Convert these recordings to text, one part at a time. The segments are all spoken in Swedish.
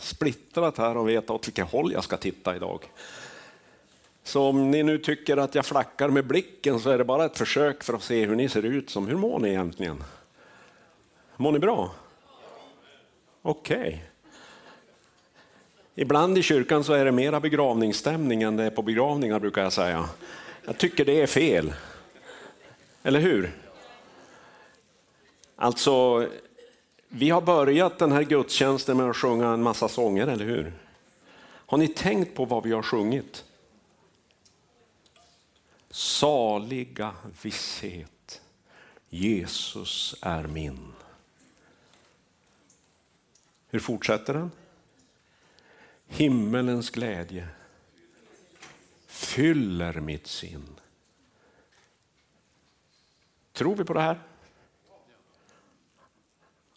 splittrat här och veta åt vilket håll jag ska titta idag. Så om ni nu tycker att jag flackar med blicken så är det bara ett försök för att se hur ni ser ut. Som, hur mår ni egentligen? Mår ni bra? Okej. Okay. Ibland i kyrkan så är det mera begravningsstämning än det är på begravningar brukar jag säga. Jag tycker det är fel. Eller hur? Alltså, vi har börjat den här gudstjänsten med att sjunga en massa sånger, eller hur? Har ni tänkt på vad vi har sjungit? Saliga visshet, Jesus är min. Hur fortsätter den? Himmelens glädje fyller mitt sinn. Tror vi på det här?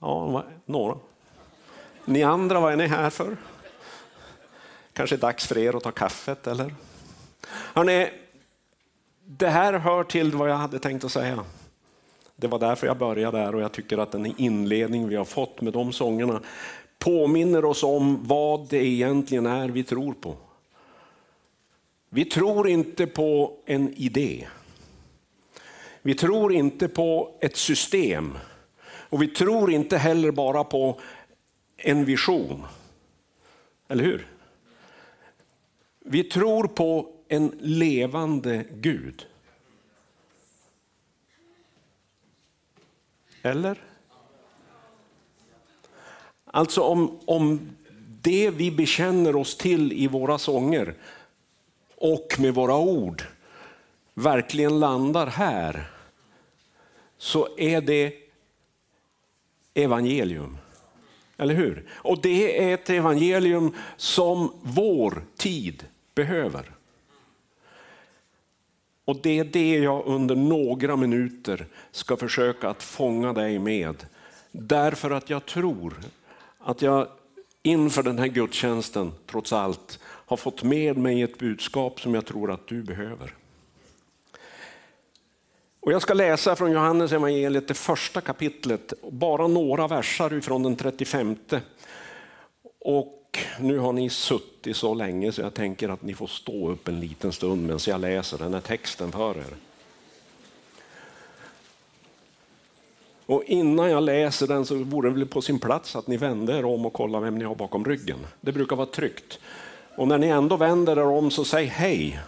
Ja, några. Ni andra, vad är ni här för? Kanske dags för er att ta kaffet, eller? Hörrni, det här hör till vad jag hade tänkt att säga. Det var därför jag började där och jag tycker att den inledning vi har fått med de sångerna påminner oss om vad det egentligen är vi tror på. Vi tror inte på en idé. Vi tror inte på ett system. Och vi tror inte heller bara på en vision. Eller hur? Vi tror på en levande Gud. Eller? Alltså om, om det vi bekänner oss till i våra sånger och med våra ord verkligen landar här så är det evangelium. Eller hur? Och det är ett evangelium som vår tid behöver. Och det är det jag under några minuter ska försöka att fånga dig med. Därför att jag tror att jag inför den här gudstjänsten trots allt har fått med mig ett budskap som jag tror att du behöver. Och jag ska läsa från Johannes evangeliet det första kapitlet, bara några versar från den 35. Och nu har ni suttit så länge så jag tänker att ni får stå upp en liten stund medan jag läser den här texten för er. Och innan jag läser den så vore det väl på sin plats att ni vänder er om och kollar vem ni har bakom ryggen. Det brukar vara tryggt. Och när ni ändå vänder er om så säg hej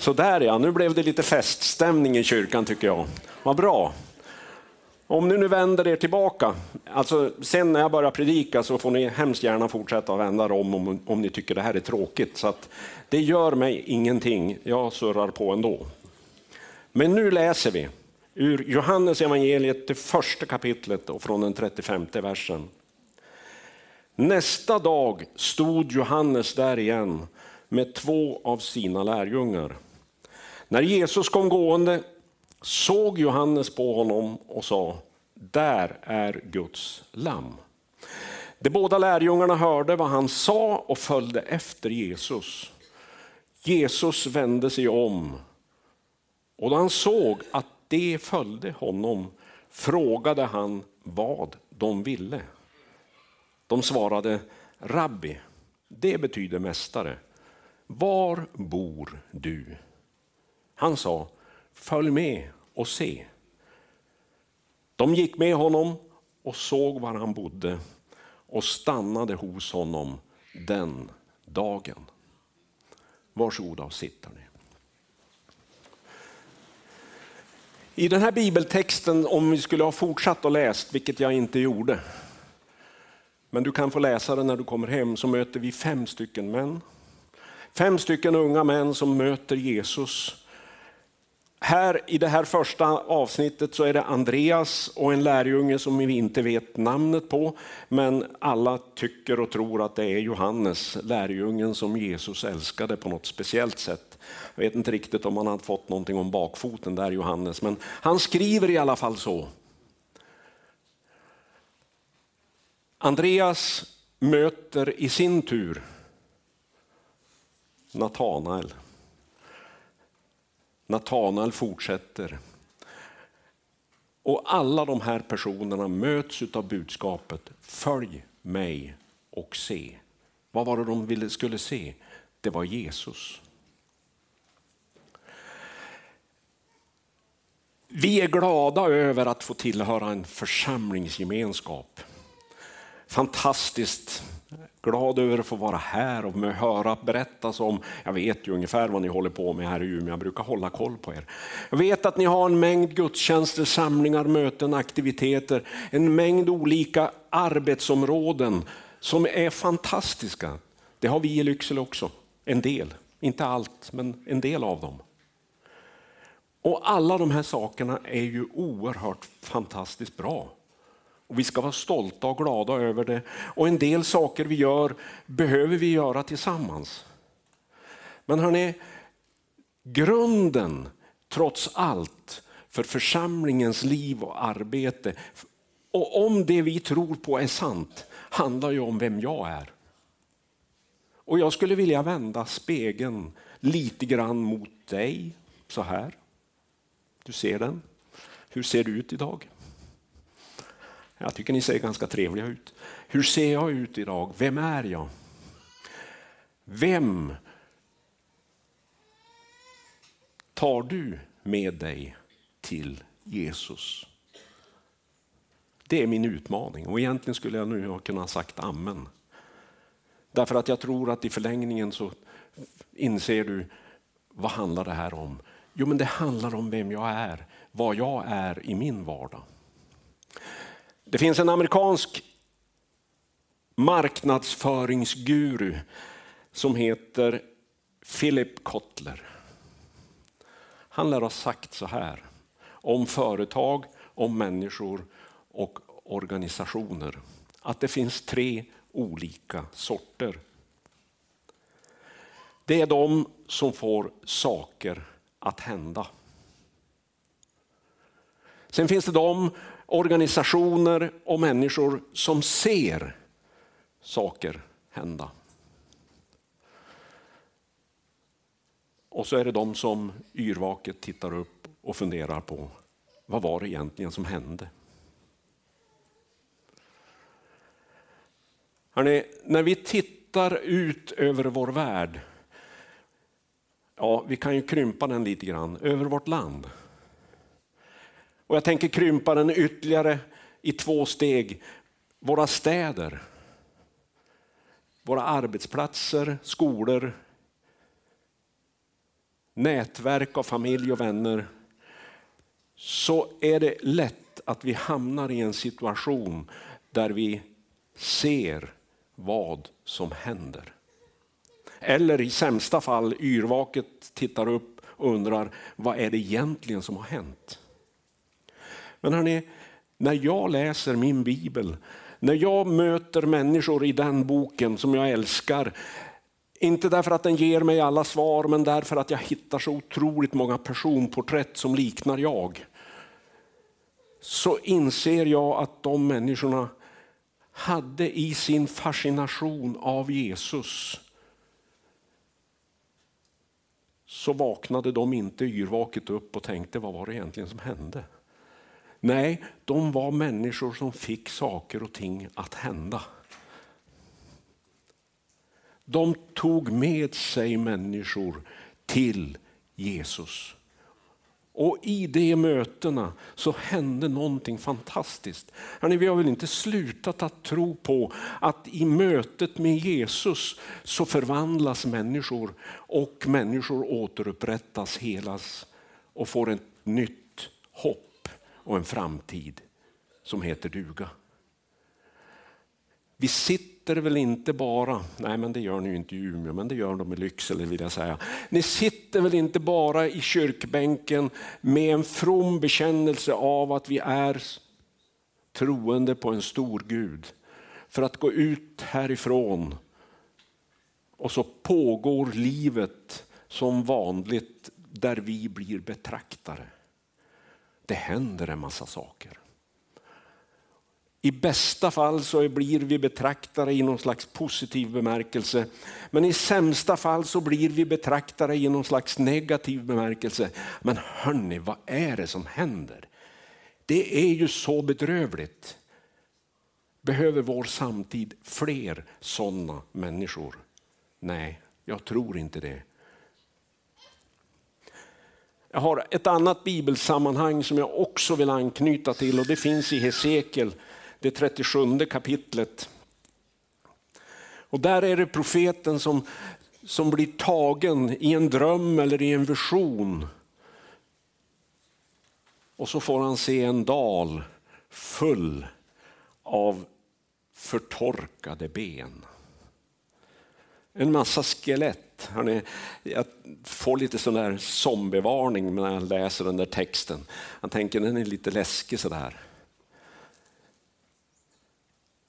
Så där ja, nu blev det lite feststämning i kyrkan tycker jag. Vad bra. Om ni nu vänder er tillbaka, alltså sen när jag börjar predika så får ni hemskt gärna fortsätta vända vända om, om, om ni tycker det här är tråkigt. Så att det gör mig ingenting, jag surrar på ändå. Men nu läser vi ur Johannes evangeliet, det första kapitlet och från den 35 versen. Nästa dag stod Johannes där igen med två av sina lärjungar. När Jesus kom gående såg Johannes på honom och sa, där är Guds lamm. De båda lärjungarna hörde vad han sa och följde efter Jesus. Jesus vände sig om och då han såg att de följde honom frågade han vad de ville. De svarade, Rabbi, det betyder mästare. Var bor du? Han sa, följ med och se. De gick med honom och såg var han bodde och stannade hos honom den dagen. Varsågoda och sitta ni. I den här bibeltexten, om vi skulle ha fortsatt och läst, vilket jag inte gjorde, men du kan få läsa den när du kommer hem, så möter vi fem stycken män. Fem stycken unga män som möter Jesus här i det här första avsnittet så är det Andreas och en lärjunge som vi inte vet namnet på, men alla tycker och tror att det är Johannes, lärjungen som Jesus älskade på något speciellt sätt. Jag vet inte riktigt om han har fått någonting om bakfoten där Johannes, men han skriver i alla fall så. Andreas möter i sin tur Natanael. Natanael fortsätter. Och alla de här personerna möts av budskapet följ mig och se. Vad var det de ville, skulle se? Det var Jesus. Vi är glada över att få tillhöra en församlingsgemenskap. Fantastiskt glad över att få vara här och höra berättas om, jag vet ju ungefär vad ni håller på med här i Umeå, jag brukar hålla koll på er. Jag vet att ni har en mängd gudstjänster, samlingar, möten, aktiviteter, en mängd olika arbetsområden som är fantastiska. Det har vi i Lycksele också, en del, inte allt, men en del av dem. Och alla de här sakerna är ju oerhört fantastiskt bra. Och vi ska vara stolta och glada över det. Och en del saker vi gör behöver vi göra tillsammans. Men hörni, grunden trots allt för församlingens liv och arbete, och om det vi tror på är sant, handlar ju om vem jag är. Och jag skulle vilja vända spegeln lite grann mot dig, så här. Du ser den. Hur ser du ut idag? Jag tycker ni ser ganska trevliga ut. Hur ser jag ut idag? Vem är jag? Vem tar du med dig till Jesus? Det är min utmaning och egentligen skulle jag nu ha kunnat sagt amen. Därför att jag tror att i förlängningen så inser du, vad handlar det här om? Jo men det handlar om vem jag är, vad jag är i min vardag. Det finns en amerikansk marknadsföringsguru som heter Philip Kotler. Han lär ha sagt så här om företag, om människor och organisationer. Att det finns tre olika sorter. Det är de som får saker att hända. Sen finns det de organisationer och människor som ser saker hända. Och så är det de som yrvaket tittar upp och funderar på vad var det egentligen som hände? Hörrni, när vi tittar ut över vår värld, ja vi kan ju krympa den lite grann, över vårt land. Och jag tänker krympa den ytterligare i två steg. Våra städer, våra arbetsplatser, skolor, nätverk av familj och vänner. Så är det lätt att vi hamnar i en situation där vi ser vad som händer. Eller i sämsta fall yrvaket tittar upp och undrar vad är det egentligen som har hänt? Men hörni, när jag läser min bibel, när jag möter människor i den boken som jag älskar, inte därför att den ger mig alla svar, men därför att jag hittar så otroligt många personporträtt som liknar jag. Så inser jag att de människorna hade i sin fascination av Jesus så vaknade de inte yrvaket upp och tänkte vad var det egentligen som hände? Nej, de var människor som fick saker och ting att hända. De tog med sig människor till Jesus. Och i de mötena så hände någonting fantastiskt. Hörrni, vi har väl inte slutat att tro på att i mötet med Jesus så förvandlas människor och människor återupprättas, helas och får ett nytt hopp och en framtid som heter duga. Vi sitter väl inte bara, nej men det gör ni ju inte i Umeå, men det gör de i Lycksele vill jag säga. Ni sitter väl inte bara i kyrkbänken med en from bekännelse av att vi är troende på en stor Gud. För att gå ut härifrån och så pågår livet som vanligt där vi blir betraktare. Det händer en massa saker. I bästa fall så blir vi betraktare i någon slags positiv bemärkelse. Men i sämsta fall så blir vi betraktare i någon slags negativ bemärkelse. Men hörni, vad är det som händer? Det är ju så bedrövligt. Behöver vår samtid fler sådana människor? Nej, jag tror inte det. Jag har ett annat bibelsammanhang som jag också vill anknyta till och det finns i Hesekiel, det 37 kapitlet. Och där är det profeten som, som blir tagen i en dröm eller i en vision. Och så får han se en dal full av förtorkade ben. En massa skelett. Hörrni, jag får lite sån där zombievarning när jag läser den där texten. Jag tänker den är lite läskig sådär.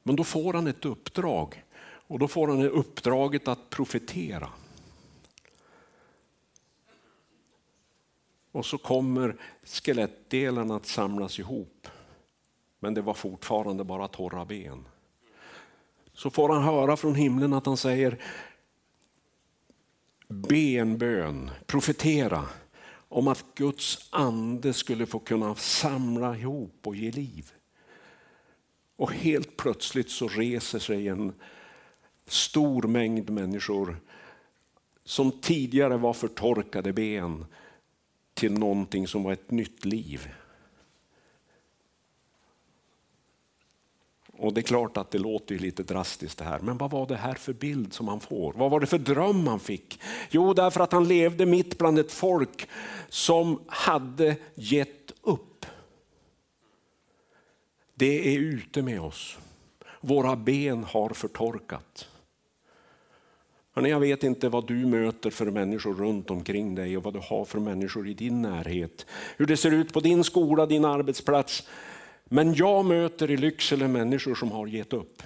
Men då får han ett uppdrag och då får han uppdraget att profetera. Och så kommer skelettdelarna att samlas ihop. Men det var fortfarande bara torra ben. Så får han höra från himlen att han säger be en bön, profetera om att Guds ande skulle få kunna samla ihop och ge liv. Och helt plötsligt så reser sig en stor mängd människor som tidigare var förtorkade ben till någonting som var ett nytt liv. Och det är klart att det låter lite drastiskt det här, men vad var det här för bild som han får? Vad var det för dröm han fick? Jo, därför att han levde mitt bland ett folk som hade gett upp. Det är ute med oss. Våra ben har förtorkat. jag vet inte vad du möter för människor runt omkring dig och vad du har för människor i din närhet. Hur det ser ut på din skola, din arbetsplats. Men jag möter i Lycksele människor som har gett upp.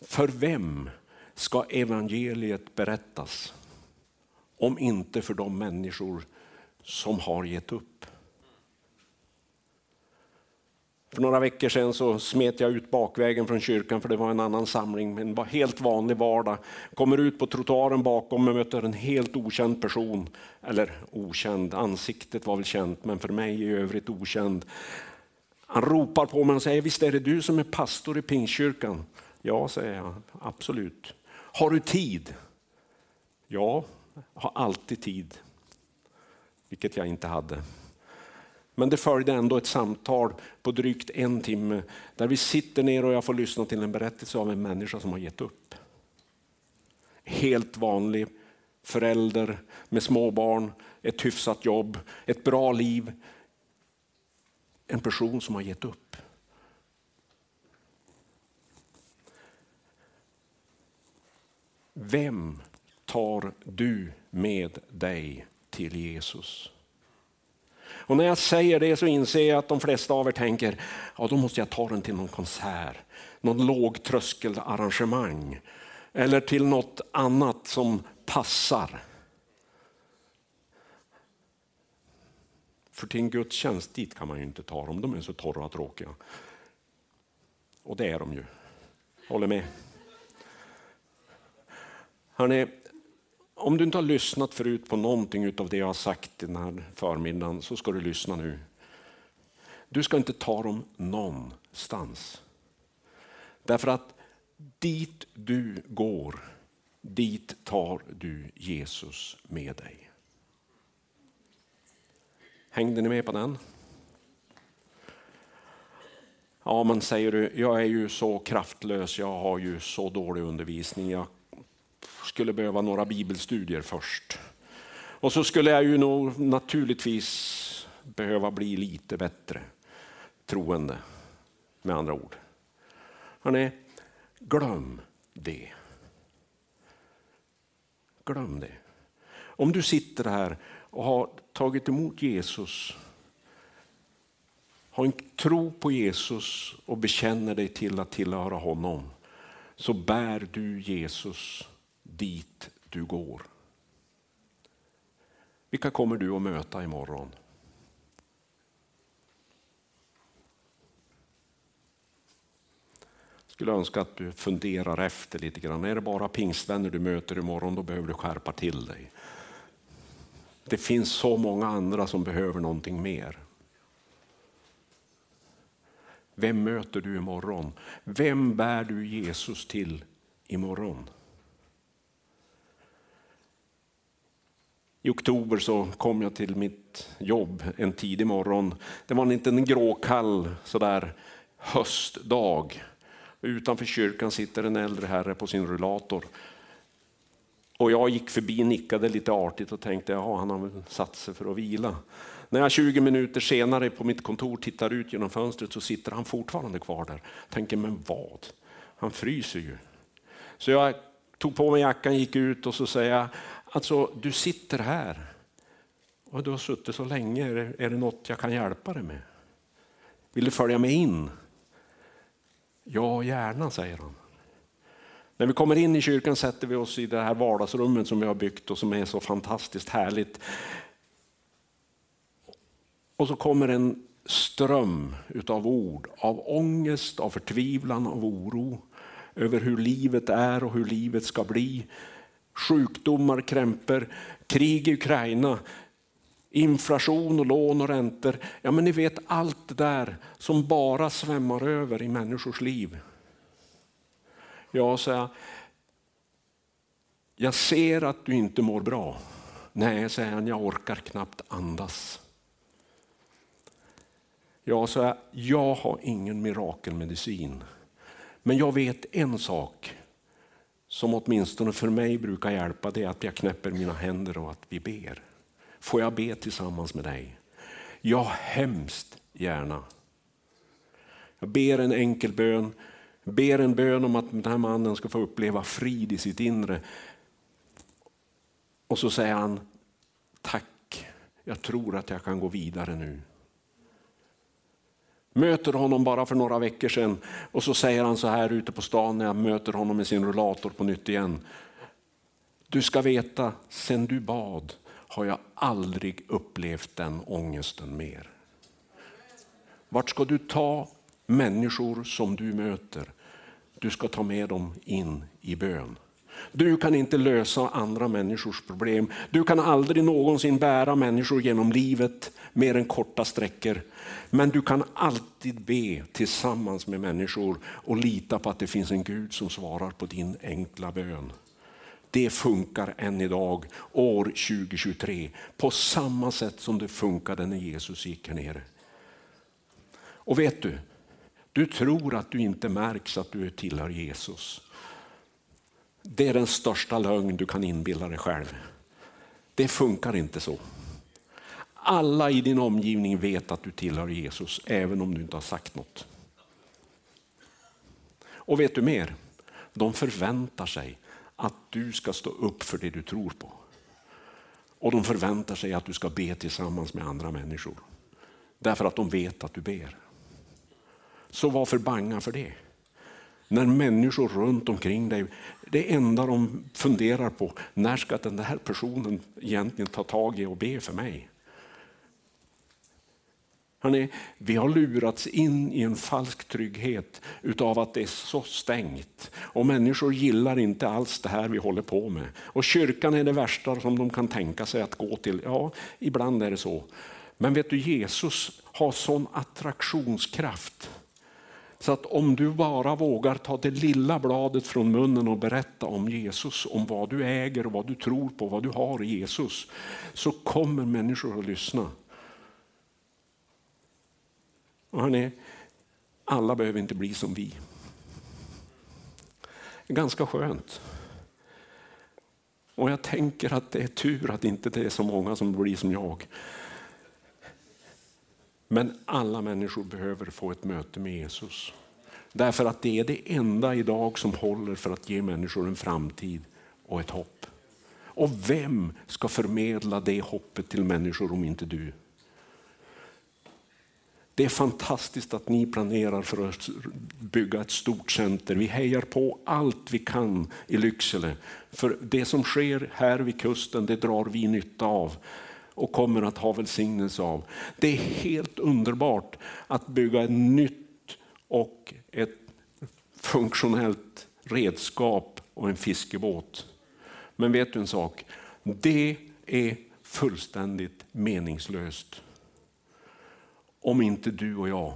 För vem ska evangeliet berättas? Om inte för de människor som har gett upp. För några veckor sedan så smet jag ut bakvägen från kyrkan för det var en annan samling, en helt vanlig vardag. Kommer ut på trottoaren bakom och möter en helt okänd person. Eller okänd, ansiktet var väl känt men för mig i övrigt okänd. Han ropar på mig och säger, visst är det du som är pastor i Pingstkyrkan? Ja, säger jag, absolut. Har du tid? Ja, jag har alltid tid. Vilket jag inte hade. Men det följde ändå ett samtal på drygt en timme där vi sitter ner och jag får lyssna till en berättelse av en människa som har gett upp. Helt vanlig förälder med små barn, ett hyfsat jobb, ett bra liv. En person som har gett upp. Vem tar du med dig till Jesus? Och när jag säger det så inser jag att de flesta av er tänker, ja då måste jag ta den till någon konsert, någon lågtröskelarrangemang eller till något annat som passar. För till en gudstjänst dit kan man ju inte ta dem, de är så torra och tråkiga. Och det är de ju. Håller med. Hörrni, om du inte har lyssnat förut på någonting av det jag har sagt den här förmiddagen så ska du lyssna nu. Du ska inte ta dem någonstans. Därför att dit du går, dit tar du Jesus med dig. Hängde ni med på den? Ja, men säger du, jag är ju så kraftlös, jag har ju så dålig undervisning, jag skulle behöva några bibelstudier först. Och så skulle jag ju nog naturligtvis behöva bli lite bättre troende. med andra ord. Hörrni, glöm det. Glöm det. Om du sitter här och har tagit emot Jesus, har en tro på Jesus och bekänner dig till att tillhöra honom, så bär du Jesus dit du går. Vilka kommer du att möta imorgon? skulle önska att du funderar efter lite grann. Är det bara pingstvänner du möter imorgon, då behöver du skärpa till dig. Det finns så många andra som behöver någonting mer. Vem möter du imorgon? Vem bär du Jesus till imorgon? I oktober så kom jag till mitt jobb en tidig morgon. Det var inte en gråkall sådär höstdag. Utanför kyrkan sitter en äldre herre på sin rullator. Och jag gick förbi, nickade lite artigt och tänkte att han har väl satt sig för att vila. När jag 20 minuter senare på mitt kontor tittar ut genom fönstret så sitter han fortfarande kvar där. Tänker, men vad? Han fryser ju. Så jag tog på mig jackan, gick ut och så säger jag, alltså du sitter här och du har suttit så länge, är det, något jag kan hjälpa dig med? Vill du följa med in? Ja, gärna, säger han. När vi kommer in i kyrkan sätter vi oss i det här vardagsrummet som vi har byggt och som är så fantastiskt härligt. Och så kommer en ström av ord, av ångest, av förtvivlan, av oro över hur livet är och hur livet ska bli. Sjukdomar, krämpor, krig i Ukraina, inflation och lån och räntor. Ja, men ni vet allt det där som bara svämmar över i människors liv. Ja, säger, jag Jag ser att du inte mår bra. Nej, säger han, jag orkar knappt andas. Jag säger, jag har ingen mirakelmedicin. Men jag vet en sak som åtminstone för mig brukar hjälpa, det är att jag knäpper mina händer och att vi ber. Får jag be tillsammans med dig? Ja, hemskt gärna. Jag ber en enkel bön, ber en bön om att den här mannen ska få uppleva frid i sitt inre. Och så säger han, tack, jag tror att jag kan gå vidare nu. Möter honom bara för några veckor sedan och så säger han så här ute på stan när jag möter honom med sin rullator på nytt igen. Du ska veta, sen du bad har jag aldrig upplevt den ångesten mer. Vart ska du ta människor som du möter? Du ska ta med dem in i bön. Du kan inte lösa andra människors problem. Du kan aldrig någonsin bära människor genom livet mer än korta sträckor. Men du kan alltid be tillsammans med människor och lita på att det finns en Gud som svarar på din enkla bön. Det funkar än idag, år 2023, på samma sätt som det funkade när Jesus gick här nere. Och vet du, du tror att du inte märks att du tillhör Jesus. Det är den största lögn du kan inbilla dig själv. Det funkar inte så. Alla i din omgivning vet att du tillhör Jesus, även om du inte har sagt något. Och vet du mer? De förväntar sig att du ska stå upp för det du tror på. Och de förväntar sig att du ska be tillsammans med andra människor. Därför att de vet att du ber. Så varför banga för det? När människor runt omkring dig, det enda de funderar på, när ska den här personen egentligen ta tag i och be för mig? Hörrni, vi har lurats in i en falsk trygghet utav att det är så stängt. Och människor gillar inte alls det här vi håller på med. Och kyrkan är det värsta som de kan tänka sig att gå till. Ja, ibland är det så. Men vet du, Jesus har sån attraktionskraft. Så att om du bara vågar ta det lilla bladet från munnen och berätta om Jesus, om vad du äger, vad du tror på, vad du har i Jesus, så kommer människor att lyssna. Och hörni, alla behöver inte bli som vi. Det är ganska skönt. Och jag tänker att det är tur att inte det är så många som blir som jag. Men alla människor behöver få ett möte med Jesus. Därför att det är det enda idag som håller för att ge människor en framtid och ett hopp. Och vem ska förmedla det hoppet till människor om inte du? Det är fantastiskt att ni planerar för att bygga ett stort center. Vi hejar på allt vi kan i Lycksele. För det som sker här vid kusten, det drar vi nytta av och kommer att ha välsignelse av. Det är helt underbart att bygga ett nytt och ett funktionellt redskap och en fiskebåt. Men vet du en sak? Det är fullständigt meningslöst om inte du och jag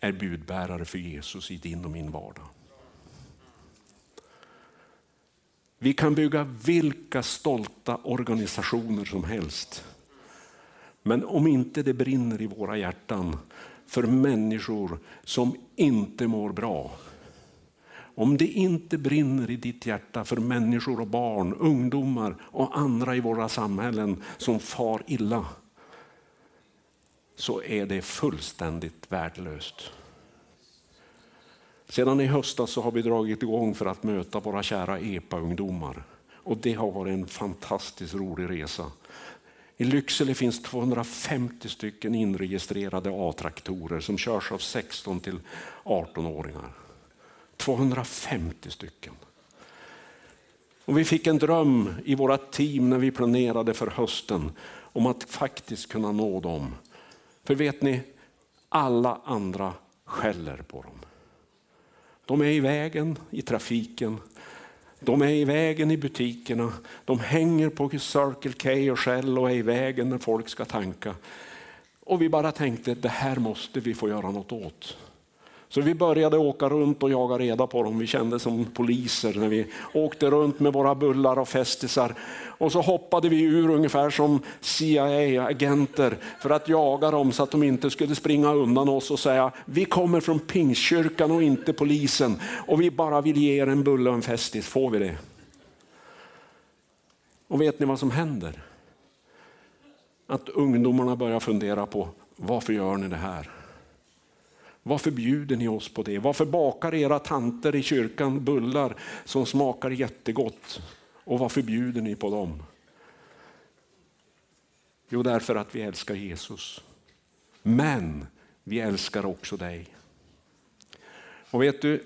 är budbärare för Jesus i din och min vardag. Vi kan bygga vilka stolta organisationer som helst. Men om inte det brinner i våra hjärtan för människor som inte mår bra. Om det inte brinner i ditt hjärta för människor och barn, ungdomar och andra i våra samhällen som far illa så är det fullständigt värdelöst. Sedan i höstas så har vi dragit igång för att möta våra kära EPA-ungdomar. Och det har varit en fantastiskt rolig resa. I Lycksele finns 250 stycken inregistrerade A-traktorer som körs av 16 till 18-åringar. 250 stycken. Och vi fick en dröm i våra team när vi planerade för hösten om att faktiskt kunna nå dem. För vet ni, alla andra skäller på dem. De är i vägen i trafiken. De är i vägen i butikerna. De hänger på Circle K och Shell och är i vägen när folk ska tanka. Och vi bara tänkte det här måste vi få göra något åt. Så vi började åka runt och jaga reda på dem. Vi kände som poliser när vi åkte runt med våra bullar och festisar. Och så hoppade vi ur ungefär som CIA-agenter för att jaga dem så att de inte skulle springa undan oss och säga vi kommer från Pingstkyrkan och inte polisen och vi bara vill ge er en bulle och en festis. Får vi det? Och vet ni vad som händer? Att ungdomarna börjar fundera på varför gör ni det här? Varför bjuder ni oss på det? Varför bakar era tanter i kyrkan bullar som smakar jättegott? Och varför bjuder ni på dem? Jo, därför att vi älskar Jesus. Men vi älskar också dig. Och vet du,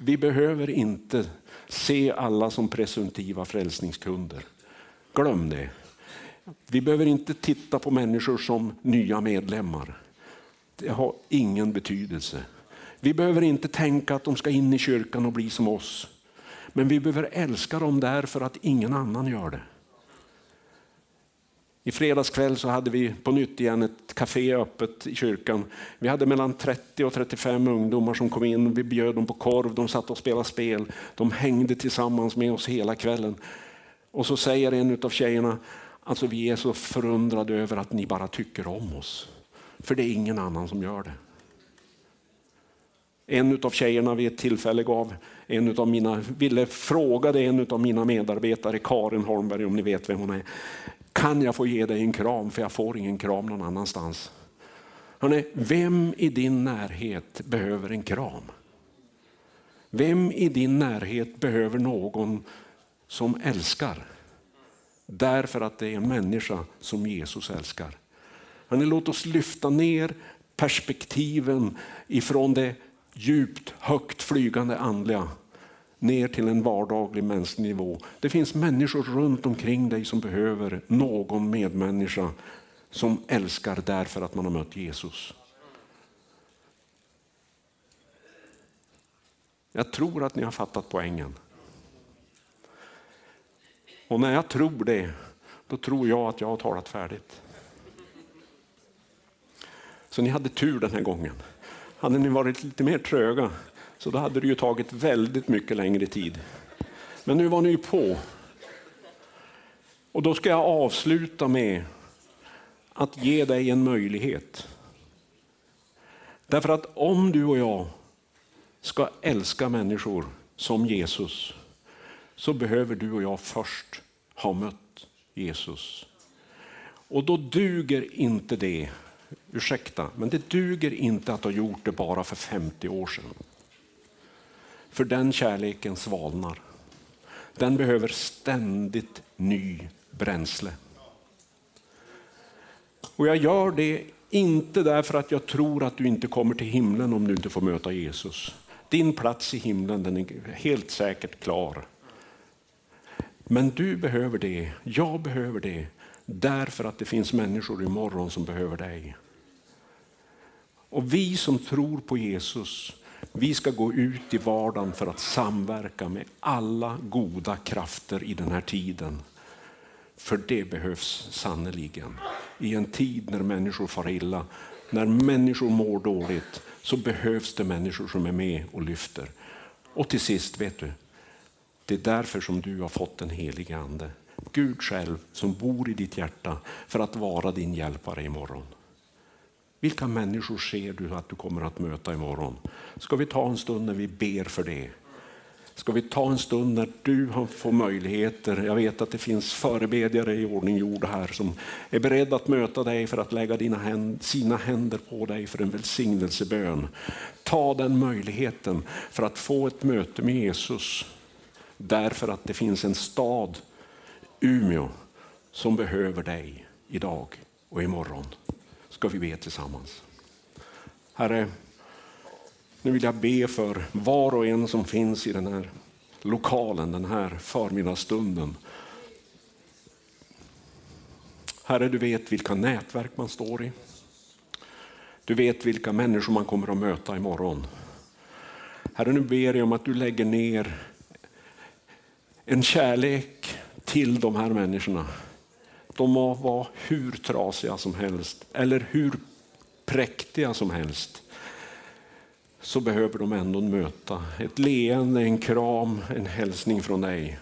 vi behöver inte se alla som presumtiva frälsningskunder. Glöm det. Vi behöver inte titta på människor som nya medlemmar det har ingen betydelse. Vi behöver inte tänka att de ska in i kyrkan och bli som oss. Men vi behöver älska dem därför att ingen annan gör det. I fredags kväll så hade vi på nytt igen ett café öppet i kyrkan. Vi hade mellan 30 och 35 ungdomar som kom in. Vi bjöd dem på korv, de satt och spelade spel. De hängde tillsammans med oss hela kvällen. Och så säger en av tjejerna, alltså vi är så förundrade över att ni bara tycker om oss. För det är ingen annan som gör det. En av tjejerna vid ett tillfälle gav en utav mina, ville frågade en av mina medarbetare, Karin Holmberg, om ni vet vem hon är. Kan jag få ge dig en kram? För jag får ingen kram någon annanstans. Hörrni, vem i din närhet behöver en kram? Vem i din närhet behöver någon som älskar? Därför att det är en människa som Jesus älskar. Hörrni, låt oss lyfta ner perspektiven ifrån det djupt, högt flygande andliga ner till en vardaglig mänsklig nivå. Det finns människor runt omkring dig som behöver någon medmänniska som älskar därför att man har mött Jesus. Jag tror att ni har fattat poängen. Och när jag tror det, då tror jag att jag har talat färdigt. Så ni hade tur den här gången. Hade ni varit lite mer tröga så då hade det ju tagit väldigt mycket längre tid. Men nu var ni ju på. Och då ska jag avsluta med att ge dig en möjlighet. Därför att om du och jag ska älska människor som Jesus så behöver du och jag först ha mött Jesus. Och då duger inte det, ursäkta, men det duger inte att ha gjort det bara för 50 år sedan. För den kärleken svalnar. Den behöver ständigt ny bränsle. Och jag gör det inte därför att jag tror att du inte kommer till himlen om du inte får möta Jesus. Din plats i himlen den är helt säkert klar. Men du behöver det, jag behöver det, därför att det finns människor imorgon som behöver dig. Och vi som tror på Jesus, vi ska gå ut i vardagen för att samverka med alla goda krafter i den här tiden. För det behövs sannoliken. I en tid när människor far illa, när människor mår dåligt, så behövs det människor som är med och lyfter. Och till sist, vet du, det är därför som du har fått den helige Ande. Gud själv som bor i ditt hjärta för att vara din hjälpare imorgon. Vilka människor ser du att du kommer att möta imorgon? Ska vi ta en stund när vi ber för det? Ska vi ta en stund när du får möjligheter? Jag vet att det finns förebedjare i ordning gjorda här som är beredda att möta dig för att lägga dina händ, sina händer på dig för en välsignelsebön. Ta den möjligheten för att få ett möte med Jesus. Därför att det finns en stad, Umeå, som behöver dig idag och imorgon. Ska vi be tillsammans. Herre, nu vill jag be för var och en som finns i den här lokalen den här förmiddagsstunden. Herre, du vet vilka nätverk man står i. Du vet vilka människor man kommer att möta imorgon. Herre, nu ber jag om att du lägger ner en kärlek till de här människorna. De må vara hur trasiga som helst eller hur präktiga som helst så behöver de ändå möta ett leende, en kram, en hälsning från dig.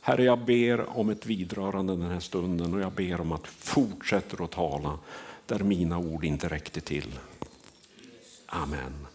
Herre, jag ber om ett vidrörande den här stunden och jag ber om att du fortsätter att tala där mina ord inte räckte till. Amen.